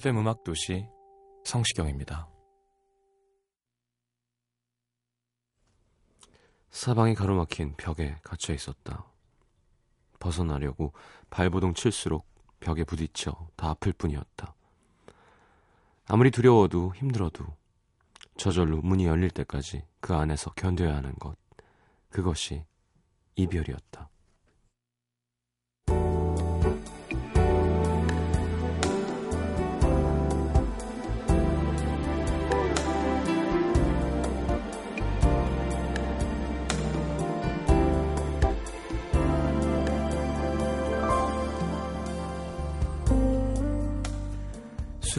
FM 음악 도시 성시경입니다. 사방이 가로막힌 벽에 갇혀 있었다. 벗어나려고 발버둥 칠수록 벽에 부딪혀 더 아플 뿐이었다. 아무리 두려워도 힘들어도 저절로 문이 열릴 때까지 그 안에서 견뎌야 하는 것. 그것이 이별이었다.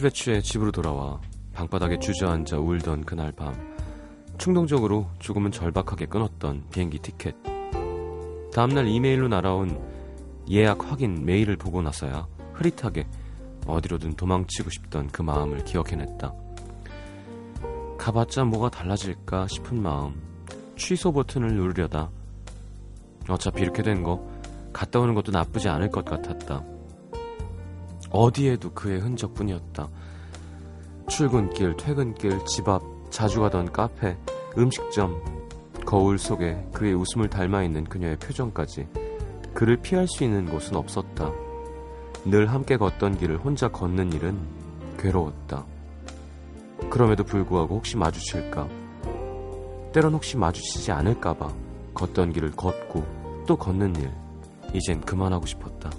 술에 취해 집으로 돌아와 방바닥에 주저앉아 울던 그날 밤 충동적으로 조금은 절박하게 끊었던 비행기 티켓. 다음날 이메일로 날아온 예약 확인 메일을 보고 나서야 흐릿하게 어디로든 도망치고 싶던 그 마음을 기억해냈다. 가봤자 뭐가 달라질까 싶은 마음 취소 버튼을 누르려다 어차피 이렇게 된 거 갔다 오는 것도 나쁘지 않을 것 같았다 어디에도 그의 흔적뿐이었다. 출근길, 퇴근길, 집 앞, 자주 가던 카페, 음식점, 거울 속에 그의 웃음을 닮아 있는 그녀의 표정까지 그를 피할 수 있는 곳은 없었다. 늘 함께 걷던 길을 혼자 걷는 일은 괴로웠다. 그럼에도 불구하고 혹시 마주칠까? 때론 혹시 마주치지 않을까봐 걷던 길을 걷고 또 걷는 일, 이젠 그만하고 싶었다.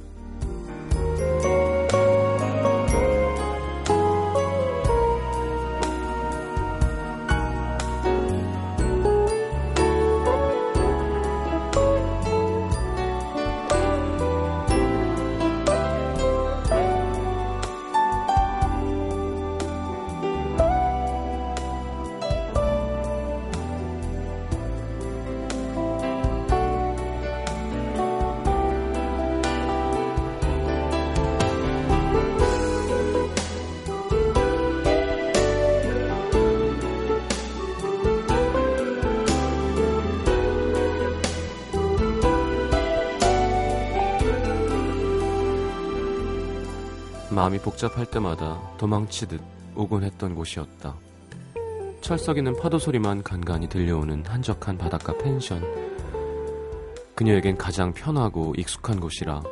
마음이 복잡할 때마다 도망치듯 오곤 했던 곳이었다. 철썩이는 파도 소리만 간간히 들려오는 한적한 바닷가 펜션. 그녀에겐 가장 편하고 익숙한 곳이라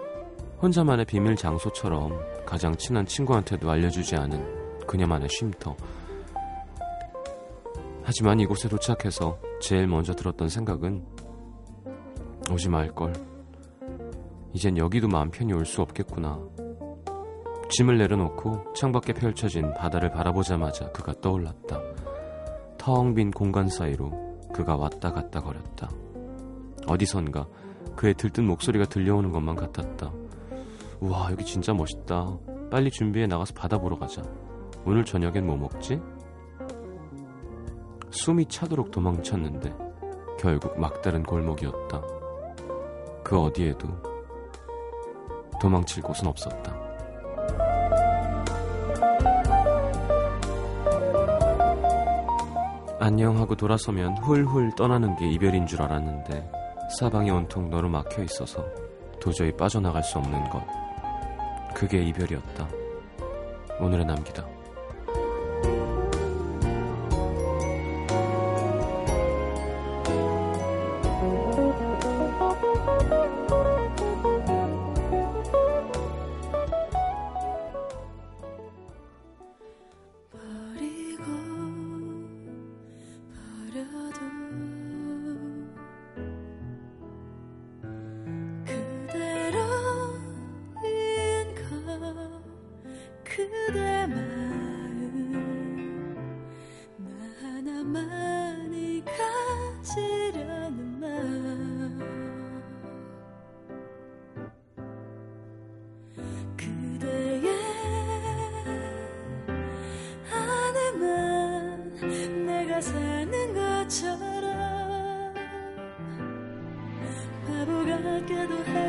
혼자만의 비밀 장소처럼 가장 친한 친구한테도 알려주지 않은 그녀만의 쉼터. 하지만 이곳에 도착해서 제일 먼저 들었던 생각은 오지 말걸. 이젠 여기도 마음 편히 올 수 없겠구나. 짐을 내려놓고 창밖에 펼쳐진 바다를 바라보자마자 그가 떠올랐다. 텅 빈 공간 사이로 그가 왔다 갔다 거렸다. 어디선가 그의 들뜬 목소리가 들려오는 것만 같았다. 우와, 여기 진짜 멋있다. 빨리 준비해 나가서 바다 보러 가자. 오늘 저녁엔 뭐 먹지? 숨이 차도록 도망쳤는데 결국 막다른 골목이었다. 그 어디에도 도망칠 곳은 없었다. 안녕하고 돌아서면 훌훌 떠나는 게 이별인 줄 알았는데 사방이 온통 너로 막혀 있어서 도저히 빠져나갈 수 없는 것. 그게 이별이었다. 오늘의 남기다. 밖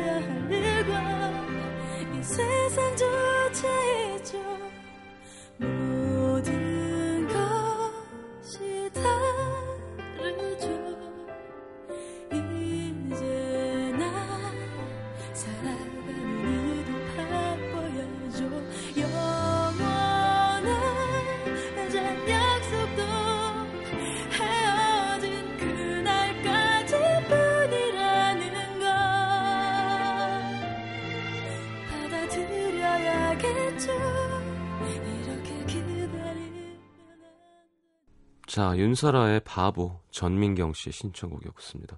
자, 윤사라의 바보 전민경 씨의 신청곡이었습니다.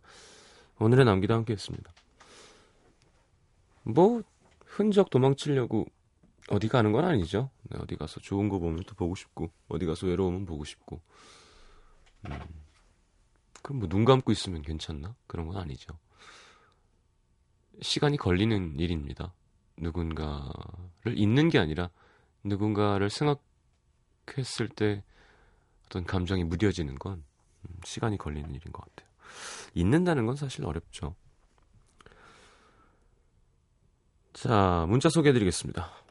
오늘의 남기도 함께 했습니다. 뭐 흔적 도망치려고 어디 가는 건 아니죠. 네, 어디 가서 좋은 거 보면 또 보고 싶고 어디 가서 외로우면 보고 싶고 음, 그럼 뭐 눈 감고 있으면 괜찮나? 그런 건 아니죠. 시간이 걸리는 일입니다. 누군가를 잊는 게 아니라 누군가를 생각했을 때 어떤 감정이 무뎌지는 건 음, 시간이 걸리는 일인 것 같아요. 잊는다는 건 사실 어렵죠. 자, 문자 소개해드리겠습니다.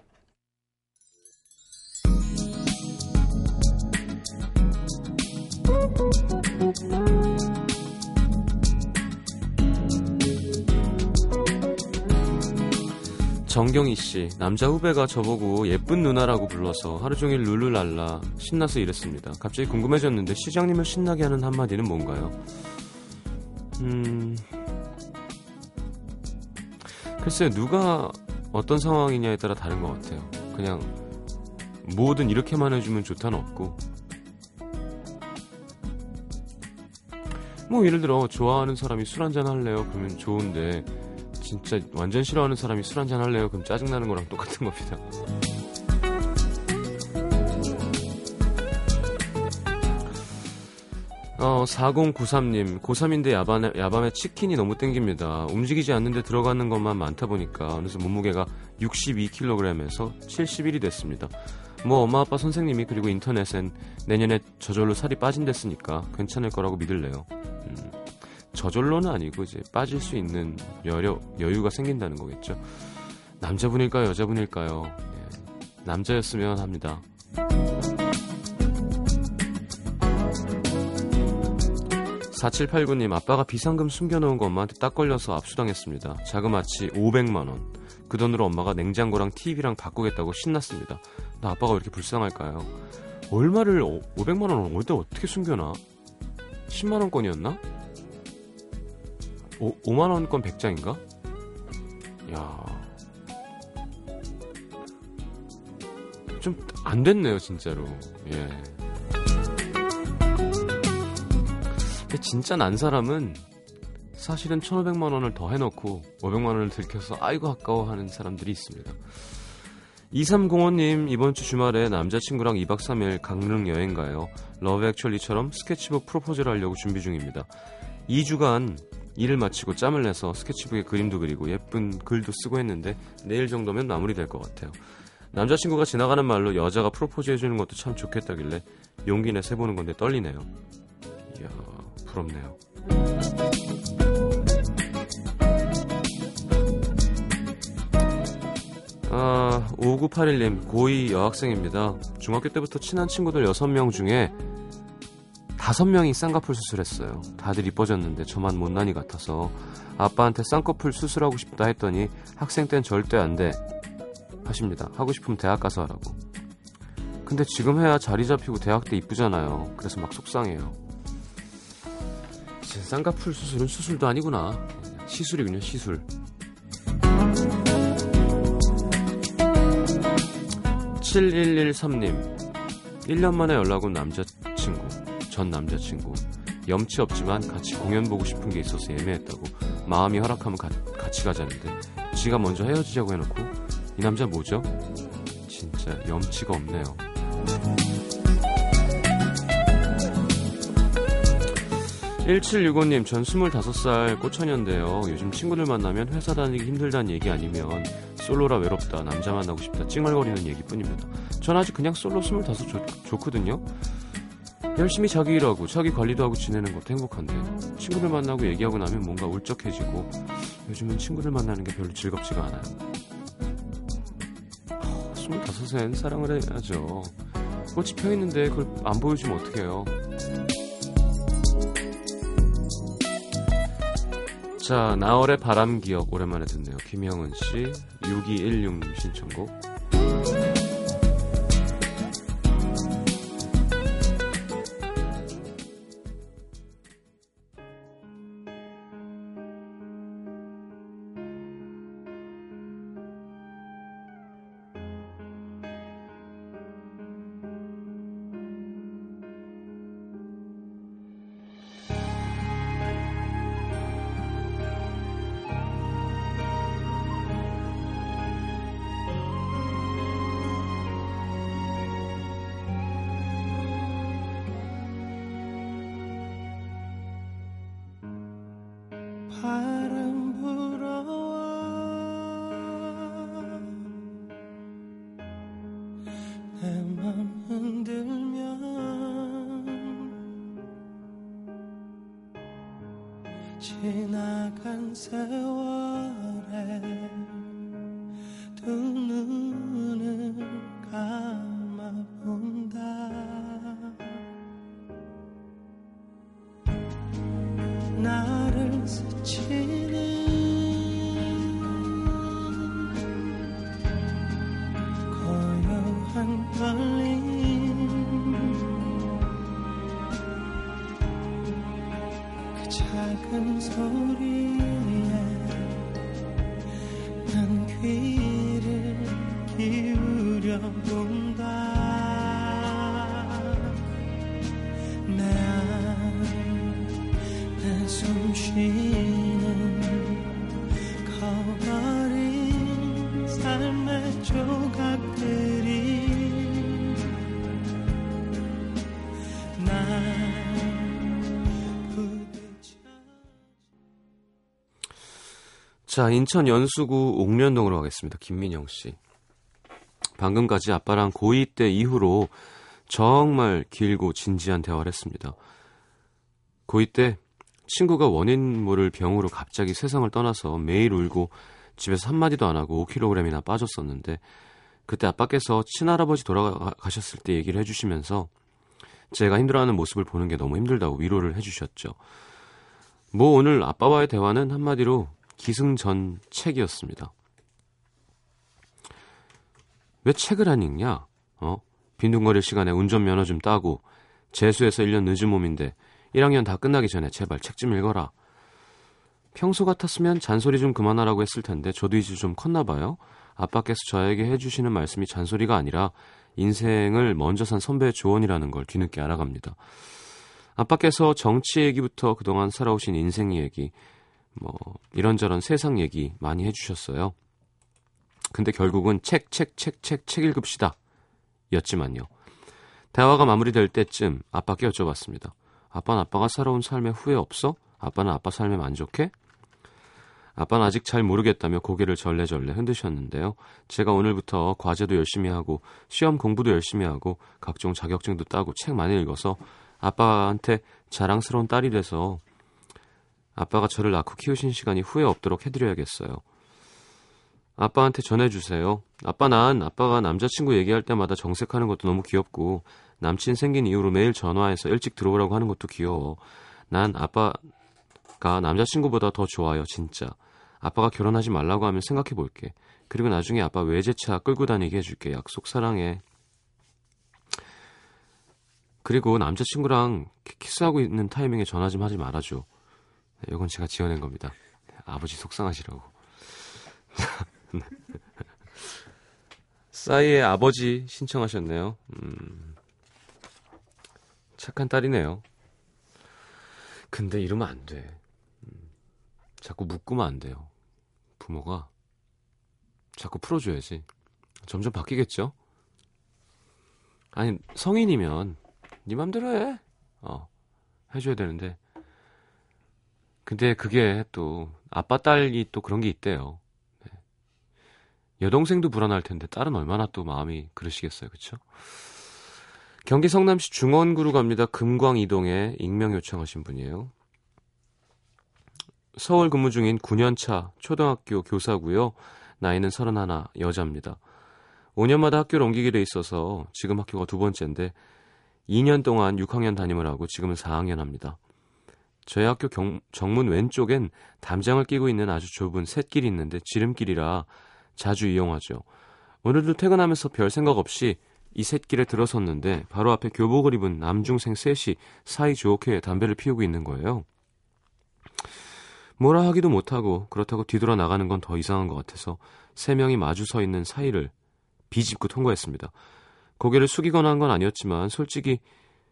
정경희 씨, 남자 후배가 저보고 예쁜 누나라고 불러서 하루 종일 룰루랄라 신나서 이랬습니다. 갑자기 궁금해졌는데 시장님을 신나게 하는 한마디는 뭔가요? 음, 글쎄요, 누가 어떤 상황이냐에 따라 다른 것 같아요. 그냥 뭐든 이렇게만 해주면 좋다는 없고, 뭐 예를 들어 좋아하는 사람이 술 한잔 할래요? 그러면 좋은데 진짜 완전 싫어하는 사람이 술 한잔 할래요? 그럼 짜증나는 거랑 똑같은 겁니다. 어, 4093님, 고3인데 야밤에, 야밤에 치킨이 너무 땡깁니다. 움직이지 않는데 들어가는 것만 많다 보니까 어느새 몸무게가 62kg에서 71이 됐습니다. 뭐 엄마 아빠 선생님이 그리고 인터넷엔 내년에 저절로 살이 빠진댔으니까 괜찮을 거라고 믿을래요. 음, 저절로는 아니고 이제 빠질 수 있는 여려, 여유가 생긴다는 거겠죠. 남자분일까요, 여자분일까요? 예, 남자였으면 합니다. 4789님, 아빠가 비상금 숨겨놓은 거 엄마한테 딱 걸려서 압수당했습니다. 자그마치 500만원. 그 돈으로 엄마가 냉장고랑 TV랑 바꾸겠다고 신났습니다. 나 아빠가 왜 이렇게 불쌍할까요? 얼마를, 500만원을 어디 어떻게 숨겨놔? 10만원권이었나? 5, 5만원권 100장인가? 야 좀 안 됐네요, 진짜로. 예. 근데 진짜 난 사람은 사실은 1,500만 원을 더 해놓고 500만 원을 들켜서 아이고 아까워 하는 사람들이 있습니다. 2305님 이번 주 주말에 남자친구랑 2박 3일 강릉 여행 가요. 러브 액츄얼리처럼 스케치북 프로포즈를 하려고 준비 중입니다. 2주간 일을 마치고 짬을 내서 스케치북에 그림도 그리고 예쁜 글도 쓰고 했는데 내일 정도면 마무리될 것 같아요. 남자친구가 지나가는 말로 여자가 프로포즈 해주는 것도 참 좋겠다길래 용기 내서 해보는 건데 떨리네요. 이야 부럽네요. 아, 5981님, 고2 여학생입니다. 중학교 때부터 친한 친구들 6명 중에 5명이 쌍꺼풀 수술했어요. 다들 이뻐졌는데 저만 못난이 같아서 아빠한테 쌍꺼풀 수술하고 싶다 했더니 학생 땐 절대 안 돼. 하십니다. 하고 싶으면 대학 가서 하라고. 근데 지금 해야 자리 잡히고 대학 때 이쁘잖아요. 그래서 막 속상해요. 쌍꺼풀 수술은 수술도 아니구나. 시술이군요, 시술. 7113님 1년 만에 연락 온 남자친구 전 남자친구 염치 없지만 같이 공연 보고 싶은 게 있어서 예매했다고 마음이 허락하면 가- 같이 가자는데 지가 먼저 헤어지자고 해놓고 이 남자 뭐죠? 진짜 염치가 없네요 1765님, 전 25살 꽃처녀인데요. 요즘 친구들 만나면 회사 다니기 힘들다는 얘기 아니면 솔로라 외롭다, 남자 만나고 싶다, 찡얼거리는 얘기뿐입니다. 전 아직 그냥 솔로 25 좋, 좋거든요. 열심히 자기 일하고 자기 관리도 하고 지내는 것도 행복한데 친구들 만나고 얘기하고 나면 뭔가 울적해지고 요즘은 친구들 만나는 게 별로 즐겁지가 않아요. 스물다섯엔 사랑을 해야죠. 꽃이 펴 있는데 그걸 안 보여주면 어떡해요. 자, 나월의 바람 기억 오랜만에 듣네요. 김영은 씨, 6216 신청곡. 바람 불어와. 내맘 흔들면 지나간 세월 자, 인천 연수구 옥련동으로 가겠습니다. 김민영 씨. 방금까지 아빠랑 고2 때 이후로 정말 길고 진지한 대화를 했습니다. 고2 때 친구가 원인 모를 병으로 갑자기 세상을 떠나서 매일 울고 집에서 한마디도 안 하고 5kg이나 빠졌었는데 그때 아빠께서 친할아버지 돌아가셨을 때 얘기를 해주시면서 제가 힘들어하는 모습을 보는 게 너무 힘들다고 위로를 해주셨죠. 뭐 오늘 아빠와의 대화는 한마디로 기승전 책이었습니다. 왜 책을 안 읽냐? 어? 빈둥거릴 시간에 운전면허 좀 따고 재수해서 1년 늦은 몸인데 1학년 다 끝나기 전에 제발 책 좀 읽어라. 평소 같았으면 잔소리 좀 그만하라고 했을 텐데 저도 이제 좀 컸나 봐요. 아빠께서 저에게 해주시는 말씀이 잔소리가 아니라 인생을 먼저 산 선배의 조언이라는 걸 뒤늦게 알아갑니다. 아빠께서 정치 얘기부터 그동안 살아오신 인생 얘기, 뭐 이런저런 세상 얘기 많이 해주셨어요. 근데 결국은 책, 책, 책, 책, 책 읽읍시다. 였지만요. 대화가 마무리될 때쯤 아빠께 여쭤봤습니다. 아빠는 아빠가 살아온 삶에 후회 없어? 아빠는 아빠 삶에 만족해? 아빠는 아직 잘 모르겠다며 고개를 절레절레 흔드셨는데요. 제가 오늘부터 과제도 열심히 하고 시험 공부도 열심히 하고 각종 자격증도 따고 책 많이 읽어서 아빠한테 자랑스러운 딸이 돼서 아빠가 저를 낳고 키우신 시간이 후회 없도록 해드려야겠어요. 아빠한테 전해주세요. 아빠 난 아빠가 남자친구 얘기할 때마다 정색하는 것도 너무 귀엽고 남친 생긴 이후로 매일 전화해서 일찍 들어오라고 하는 것도 귀여워. 난 아빠가 남자친구보다 더 좋아요, 진짜. 아빠가 결혼하지 말라고 하면 생각해 볼게. 그리고 나중에 아빠 외제차 끌고 다니게 해줄게. 약속 사랑해. 그리고 남자친구랑 키- 키스하고 있는 타이밍에 전화 좀 하지 말아줘. 네, 이건 제가 지어낸 겁니다. 아버지 속상하시라고. 싸이의 아버지 신청하셨네요. 음, 착한 딸이네요. 근데 이러면 안 돼. 음, 자꾸 묶으면 안 돼요. 부모가 자꾸 풀어줘야지. 점점 바뀌겠죠? 아니 성인이면 네 맘대로 해. 어 해줘야 되는데. 근데 그게 또 아빠 딸이 또 그런 게 있대요. 네. 여동생도 불안할 텐데 딸은 얼마나 또 마음이 그러시겠어요, 그렇죠? 경기 성남시 중원구로 갑니다. 금광 이동에 익명 요청하신 분이에요. 서울 근무 중인 9년차 초등학교 교사고요. 나이는 31 여자입니다. 5년마다 학교를 옮기게 돼 있어서 지금 학교가 두 번째인데 2년 동안 6학년 담임을 하고 지금은 4학년 합니다. 저희 학교 경, 정문 왼쪽엔 담장을 끼고 있는 아주 좁은 샛길이 있는데 지름길이라 자주 이용하죠. 오늘도 퇴근하면서 별 생각 없이 이 샛길에 들어섰는데 바로 앞에 교복을 입은 남중생 셋이 사이 좋게 담배를 피우고 있는 거예요. 뭐라 하기도 못하고 그렇다고 뒤돌아 나가는 건 더 이상한 것 같아서 세 명이 마주 서 있는 사이를 비집고 통과했습니다. 고개를 숙이거나 한 건 아니었지만 솔직히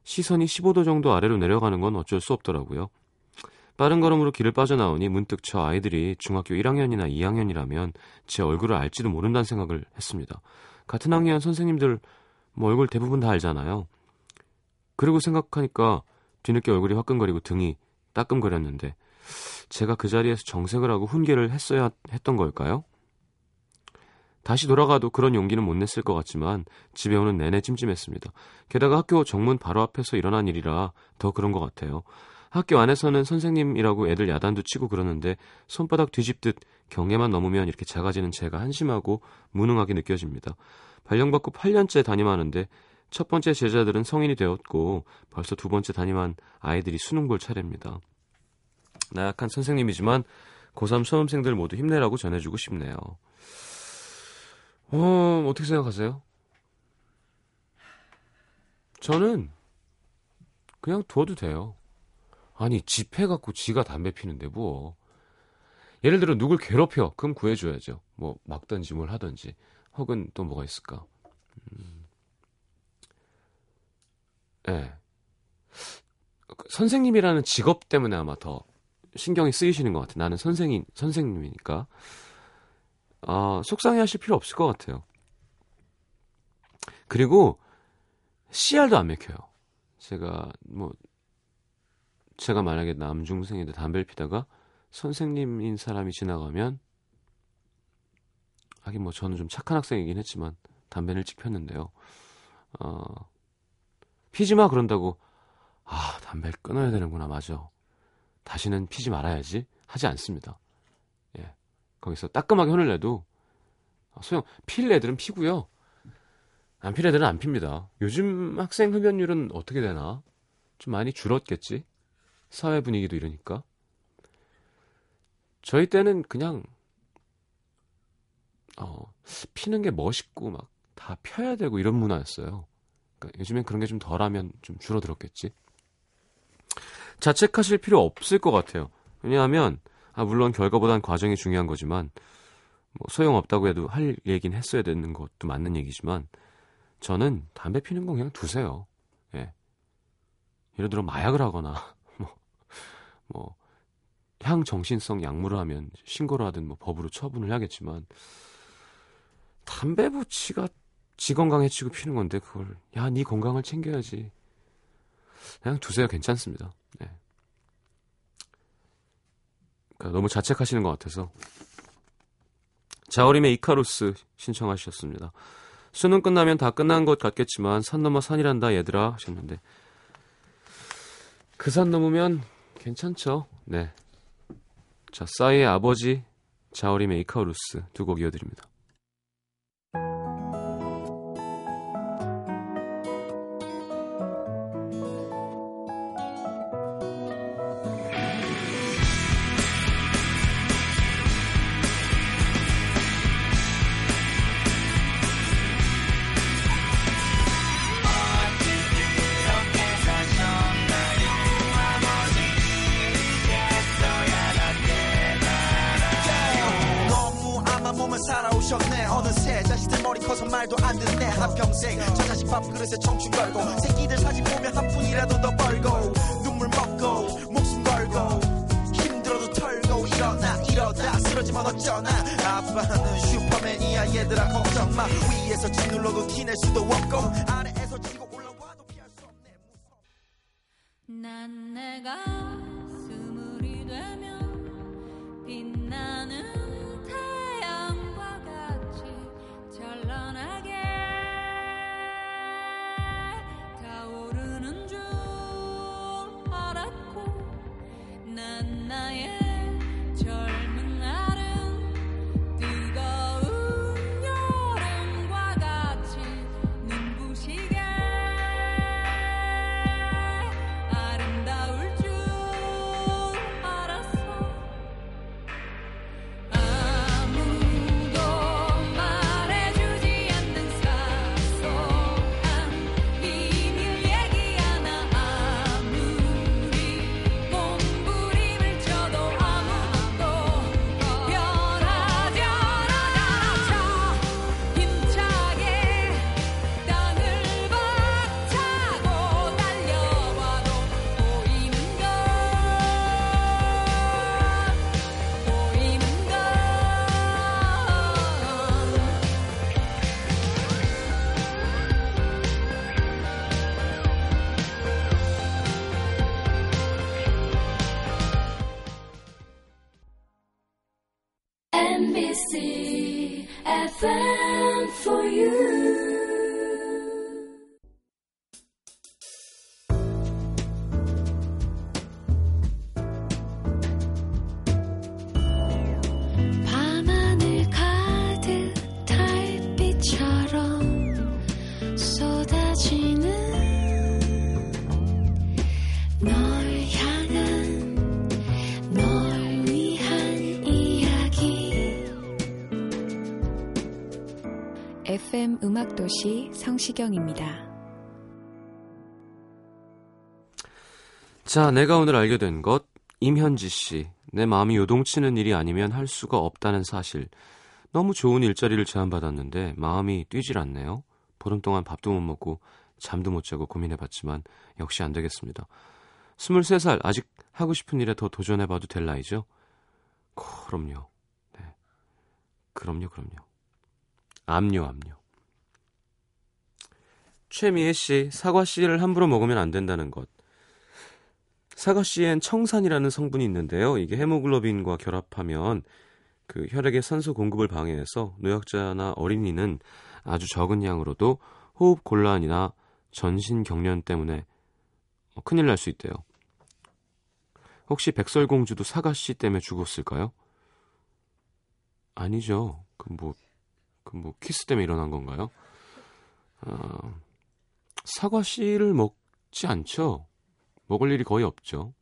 시선이 15도 정도 아래로 내려가는 건 어쩔 수 없더라고요. 빠른 걸음으로 길을 빠져나오니 문득 저 아이들이 중학교 1학년이나 2학년이라면 제 얼굴을 알지도 모른다는 생각을 했습니다. 같은 학년 선생님들 뭐 얼굴 대부분 다 알잖아요. 그리고 생각하니까 뒤늦게 얼굴이 화끈거리고 등이 따끔거렸는데 제가 그 자리에서 정색을 하고 훈계를 했어야 했던 걸까요? 다시 돌아가도 그런 용기는 못 냈을 것 같지만 집에 오는 내내 찜찜했습니다. 게다가 학교 정문 바로 앞에서 일어난 일이라 더 그런 것 같아요. 학교 안에서는 선생님이라고 애들 야단도 치고 그러는데 손바닥 뒤집듯 경계만 넘으면 이렇게 작아지는 제가 한심하고 무능하게 느껴집니다. 발령받고 8년째 담임하는데 첫 번째 제자들은 성인이 되었고 벌써 두 번째 담임한 아이들이 수능 볼 차례입니다. 나약한 선생님이지만 고3 수험생들 모두 힘내라고 전해주고 싶네요. 어, 어떻게 생각하세요? 저는 그냥 둬도 돼요. 아니, 집해 갖고 지가 담배 피는데 뭐. 예를 들어 누굴 괴롭혀. 그럼 구해줘야죠. 뭐 막든지 뭘 하든지. 혹은 또 뭐가 있을까. 음. 네. 선생님이라는 직업 때문에 아마 더 신경이 쓰이시는 것 같아요. 나는 선생님, 선생님이니까. 아, 속상해 하실 필요 없을 것 같아요. 그리고, CR도 안 맥혀요. 제가, 뭐, 제가 만약에 남중생인데 담배를 피다가 선생님인 사람이 지나가면, 하긴 뭐 저는 좀 착한 학생이긴 했지만, 담배를 일찍 폈는데요. 어, 피지 마 그런다고, 아, 담배를 끊어야 되는구나, 맞아. 다시는 피지 말아야지 하지 않습니다. 예. 거기서 따끔하게 혼을 내도 소용 필 애들은 피고요. 안 필 애들은 안 핍니다. 요즘 학생 흡연율은 어떻게 되나? 좀 많이 줄었겠지? 사회 분위기도 이러니까. 저희 때는 그냥 어, 피는 게 멋있고 막 다 펴야 되고 이런 문화였어요. 그러니까 요즘엔 그런 게 좀 덜하면 좀 줄어들었겠지. 자책하실 필요 없을 것 같아요. 왜냐하면 아, 물론 결과보단 과정이 중요한 거지만 뭐 소용없다고 해도 할 얘기는 했어야 되는 것도 맞는 얘기지만 저는 담배 피는 건 그냥 두세요. 예. 예를 들어 마약을 하거나 뭐, 뭐 향정신성 약물을 하면 신고를 하든 뭐 법으로 처분을 해야겠지만 담배 부치가 지 건강 해치고 피는 건데 그걸 야 네 건강을 챙겨야지 그냥 두세요 괜찮습니다. 네. 그러니까 너무 자책하시는 것 같아서 자우림의 이카루스 신청하셨습니다. 수능 끝나면 다 끝난 것 같겠지만 산 넘어 산이란다 얘들아 하셨는데 그 산 넘으면 괜찮죠. 네. 자 싸이의 아버지 자우림의 이카루스 두 곡 이어드립니다. 커서 말도 안 듣네 한평생. 저 자식 밥그릇에 청춘 걸고 새끼들 사진 보면 한 푼이라도 더 벌고 눈물 먹고 목숨 걸고 힘들어도 털고 일어나 이러다. 쓰러지면 어쩌나. 아빠는 슈퍼맨이야 얘들아 걱정 마. 위에서 짓눌러도 티낼 수도 없고 아래에서 치고 올라와도 피할 수 없네. 무서워. 난 내가 스물이 되면 빛나는 난 나의 절 음악도시 성시경입니다. 자, 내가 오늘 알게 된 것. 임현지 씨. 내 마음이 요동치는 일이 아니면 할 수가 없다는 사실. 너무 좋은 일자리를 제안받았는데 마음이 뛰질 않네요. 보름 동안 밥도 못 먹고 잠도 못 자고 고민해봤지만 역시 안 되겠습니다. 23살 아직 하고 싶은 일에 더 도전해봐도 될 나이죠? 그럼요. 네. 그럼요, 그럼요. 압류, 압류. 최미애 씨, 사과 씨를 함부로 먹으면 안 된다는 것. 사과 씨엔 청산이라는 성분이 있는데요. 이게 헤모글로빈과 결합하면 그 혈액의 산소 공급을 방해해서 노약자나 어린이는 아주 적은 양으로도 호흡 곤란이나 전신 경련 때문에 어, 큰일 날 수 있대요. 혹시 백설공주도 사과 씨 때문에 죽었을까요? 아니죠. 그 뭐, 그 뭐 키스 때문에 일어난 건가요? 아, 사과 씨를 먹지 않죠. 먹을 일이 거의 없죠.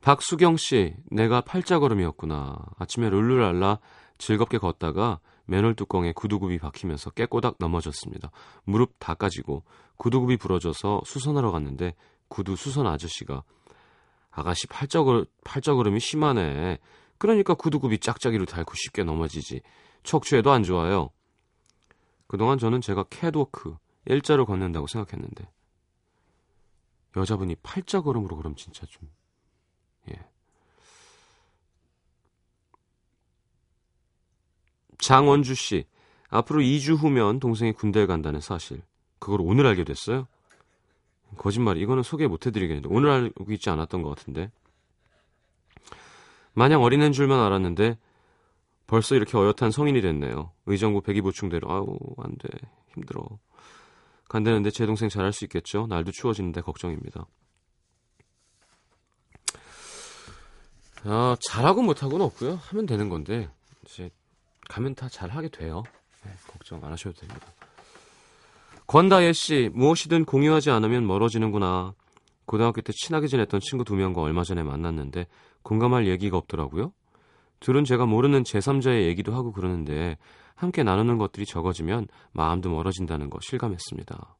박수경 씨, 내가 팔자 걸음이었구나. 아침에 룰루랄라 즐겁게 걷다가 맨홀 뚜껑에 구두굽이 박히면서 깨꼬닥 넘어졌습니다. 무릎 다 까지고 구두굽이 부러져서 수선하러 갔는데 구두 수선 아저씨가 아가씨 팔자걸, 팔자걸음이 심하네. 그러니까 구두굽이 짝짝이로 닳고 쉽게 넘어지지. 척추에도 안 좋아요. 그동안 저는 제가 캣워크, 일자로 걷는다고 생각했는데 여자분이 팔자 걸음으로 그럼 진짜 좀 예. 장원주 씨 앞으로 2주 후면 동생이 군대에 간다는 사실 그걸 오늘 알게 됐어요. 거짓말 이거는 소개 못 해드리겠는데 오늘 알고 있지 않았던 것 같은데 마냥 어린애인 줄만 알았는데 벌써 이렇게 어엿한 성인이 됐네요. 의정부 배기 보충대로 아우 안 돼 힘들어. 간다는데 제 동생 잘할 수 있겠죠? 날도 추워지는데 걱정입니다. 아, 잘하고 못하고는 없고요. 하면 되는 건데 이제 가면 다 잘하게 돼요. 네, 걱정 안 하셔도 됩니다. 권다혜 씨, 무엇이든 공유하지 않으면 멀어지는구나. 고등학교 때 친하게 지냈던 친구 두 명과 얼마 전에 만났는데 공감할 얘기가 없더라고요. 둘은 제가 모르는 제3자의 얘기도 하고 그러는데 함께 나누는 것들이 적어지면 마음도 멀어진다는 거 실감했습니다.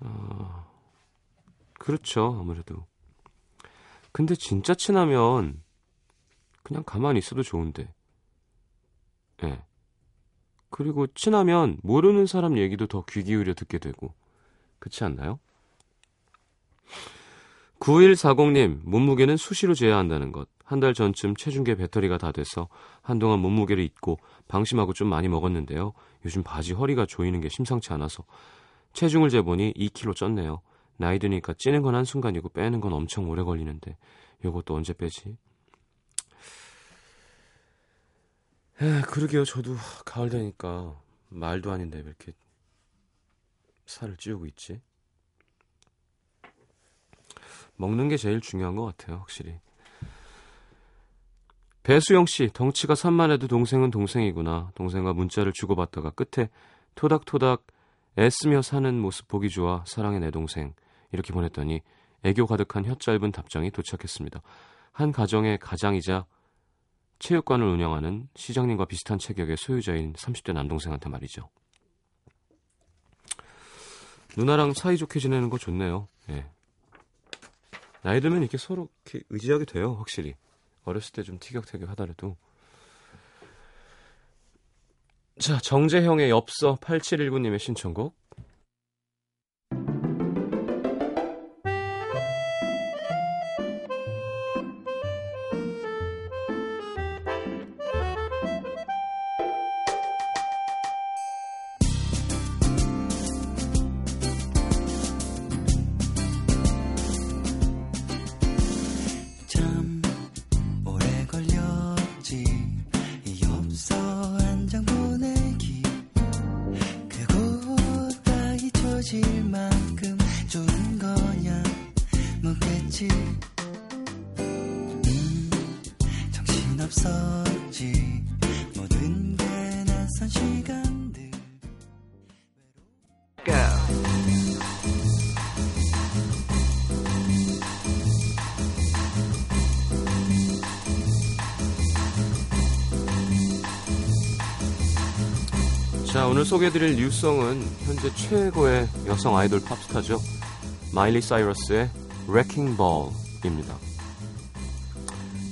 어, 그렇죠, 아무래도. 근데 진짜 친하면 그냥 가만히 있어도 좋은데. 예. 네. 그리고 친하면 모르는 사람 얘기도 더 귀 기울여 듣게 되고. 그렇지 않나요? 9140님, 몸무게는 수시로 재야 한다는 것. 한 달 전쯤 체중계 배터리가 다 돼서 한동안 몸무게를 잊고 방심하고 좀 많이 먹었는데요. 요즘 바지 허리가 조이는 게 심상치 않아서 체중을 재보니 2kg 쪘네요. 나이 드니까 찌는 건 한순간이고 빼는 건 엄청 오래 걸리는데 요것도 언제 빼지? 에, 그러게요. 저도 가을 되니까 말도 아닌데 왜 이렇게 살을 찌우고 있지? 먹는 게 제일 중요한 것 같아요, 확실히. 배수영 씨, 덩치가 산만해도 동생은 동생이구나. 동생과 문자를 주고받다가 끝에 토닥토닥 애쓰며 사는 모습 보기 좋아. 사랑해 내 동생. 이렇게 보냈더니 애교 가득한 혀 짧은 답장이 도착했습니다. 한 가정의 가장이자 체육관을 운영하는 시장님과 비슷한 체격의 소유자인 30대 남동생한테 말이죠. 누나랑 사이좋게 지내는 거 좋네요. 예. 나이 들면 이렇게 서로 이렇게 의지하게 돼요, 확실히. 어렸을 때 좀 티격태격 하더라도. 자, 정재형의 엽서 8719님의 신청곡. 자, 오늘 소개해드릴 뉴송은 현재 최고의 여성 아이돌 팝스타죠. 마일리 사이러스의 Wrecking Ball입니다.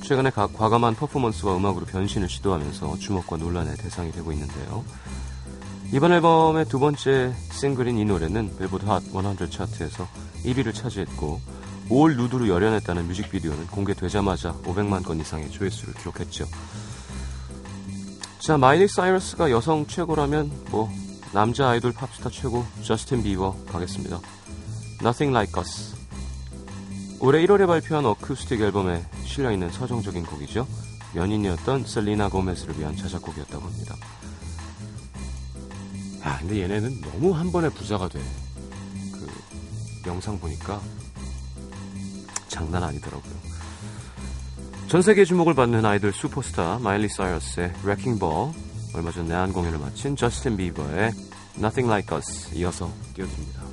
최근에 각 과감한 퍼포먼스와 음악으로 변신을 시도하면서 주목과 논란의 대상이 되고 있는데요. 이번 앨범의 두 번째 싱글인 이 노래는 빌보드 핫 100 차트에서 1위를 차지했고 5월 누드로 열연했다는 뮤직비디오는 공개되자마자 500만 건 이상의 조회수를 기록했죠. 자, 마일리 사이러스가 여성 최고라면 뭐 남자 아이돌 팝스타 최고 저스틴 비버 가겠습니다. Nothing Like Us. 올해 1월에 발표한 어쿠스틱 앨범에 실려 있는 서정적인 곡이죠. 연인이었던 셀리나 고메스를 위한 자작곡이었다고 합니다. 아, 근데 얘네는 너무 한 번에 부자가 돼. 그 영상 보니까 장난 아니더라고요. 전 세계 주목을 받는 아이돌 슈퍼스타 마일리 사이러스의 Wrecking Ball, 얼마 전 내한 공연을 마친 저스틴 비버의 Nothing Like Us 이어서 띄워드립니다.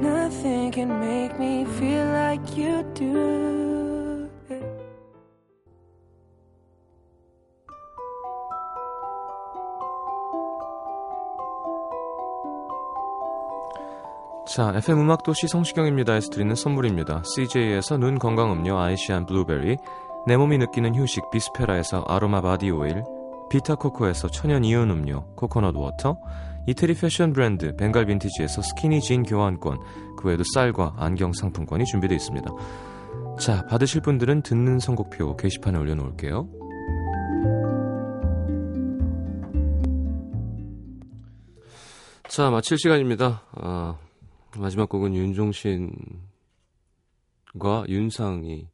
Nothing can make me feel like you do. 자, FM 음악 도시 성시경입니다에서 드리는 선물입니다. CJ에서 눈 건강 음료 아이시안 블루베리, 내 몸이 느끼는 휴식 비스페라에서 아로마 바디 오일, 비타코코에서 천연 이온 음료 코코넛 워터, 이태리 패션 브랜드 벵갈 빈티지에서 스키니 진 교환권, 그 외에도 쌀과 안경 상품권이 준비되어 있습니다. 자, 받으실 분들은 듣는 선곡표 게시판에 올려놓을게요. 자, 마칠 시간입니다. 아, 마지막 곡은 윤종신과 윤상이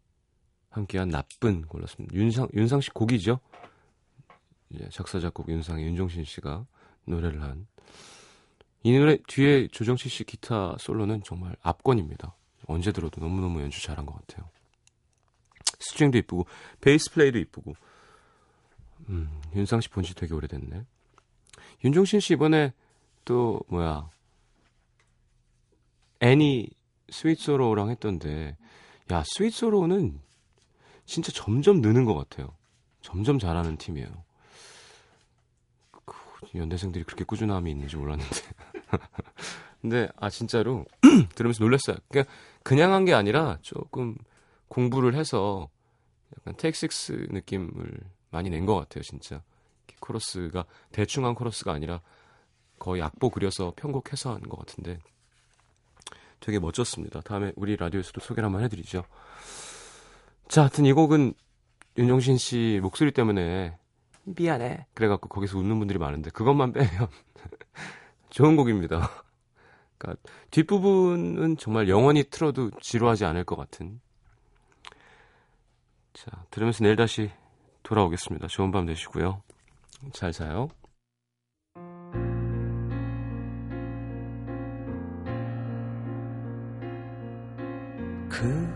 함께한 나쁜 골랐습니다. 윤상 윤상 씨 곡이죠. 예, 작사 작곡 윤상이 윤종신 씨가 노래를 한 이 노래 뒤에 조정치 씨 기타 솔로는 정말 압권입니다. 언제 들어도 너무너무 연주 잘한 것 같아요. 스트링도 이쁘고 베이스 플레이도 이쁘고 음, 윤상 씨 본지 되게 오래됐네. 윤종신 씨 이번에 또 뭐야 아니 스윗 소로우랑 했던데 야 스윗 소로우는 진짜 점점 느는 것 같아요. 점점 잘하는 팀이에요. 그 연대생들이 그렇게 꾸준함이 있는지 몰랐는데. 근데 아 진짜로 들으면서 놀랐어요. 그냥 그냥 한 게 아니라 조금 공부를 해서 약간 텍식스 느낌을 많이 낸 것 같아요, 진짜. 코러스가 대충 한 코러스가 아니라 거의 악보 그려서 편곡해서 한 것 같은데 되게 멋졌습니다. 다음에 우리 라디오에서도 소개를 한번 해드리죠. 자, 하여튼 이 곡은 윤종신 씨 목소리 때문에 미안해. 그래갖고 거기서 웃는 분들이 많은데 그것만 빼면 좋은 곡입니다. 그러니까 뒷부분은 정말 영원히 틀어도 지루하지 않을 것 같은. 자, 들으면서 내일 다시 돌아오겠습니다. 좋은 밤 되시고요. 잘 자요. 그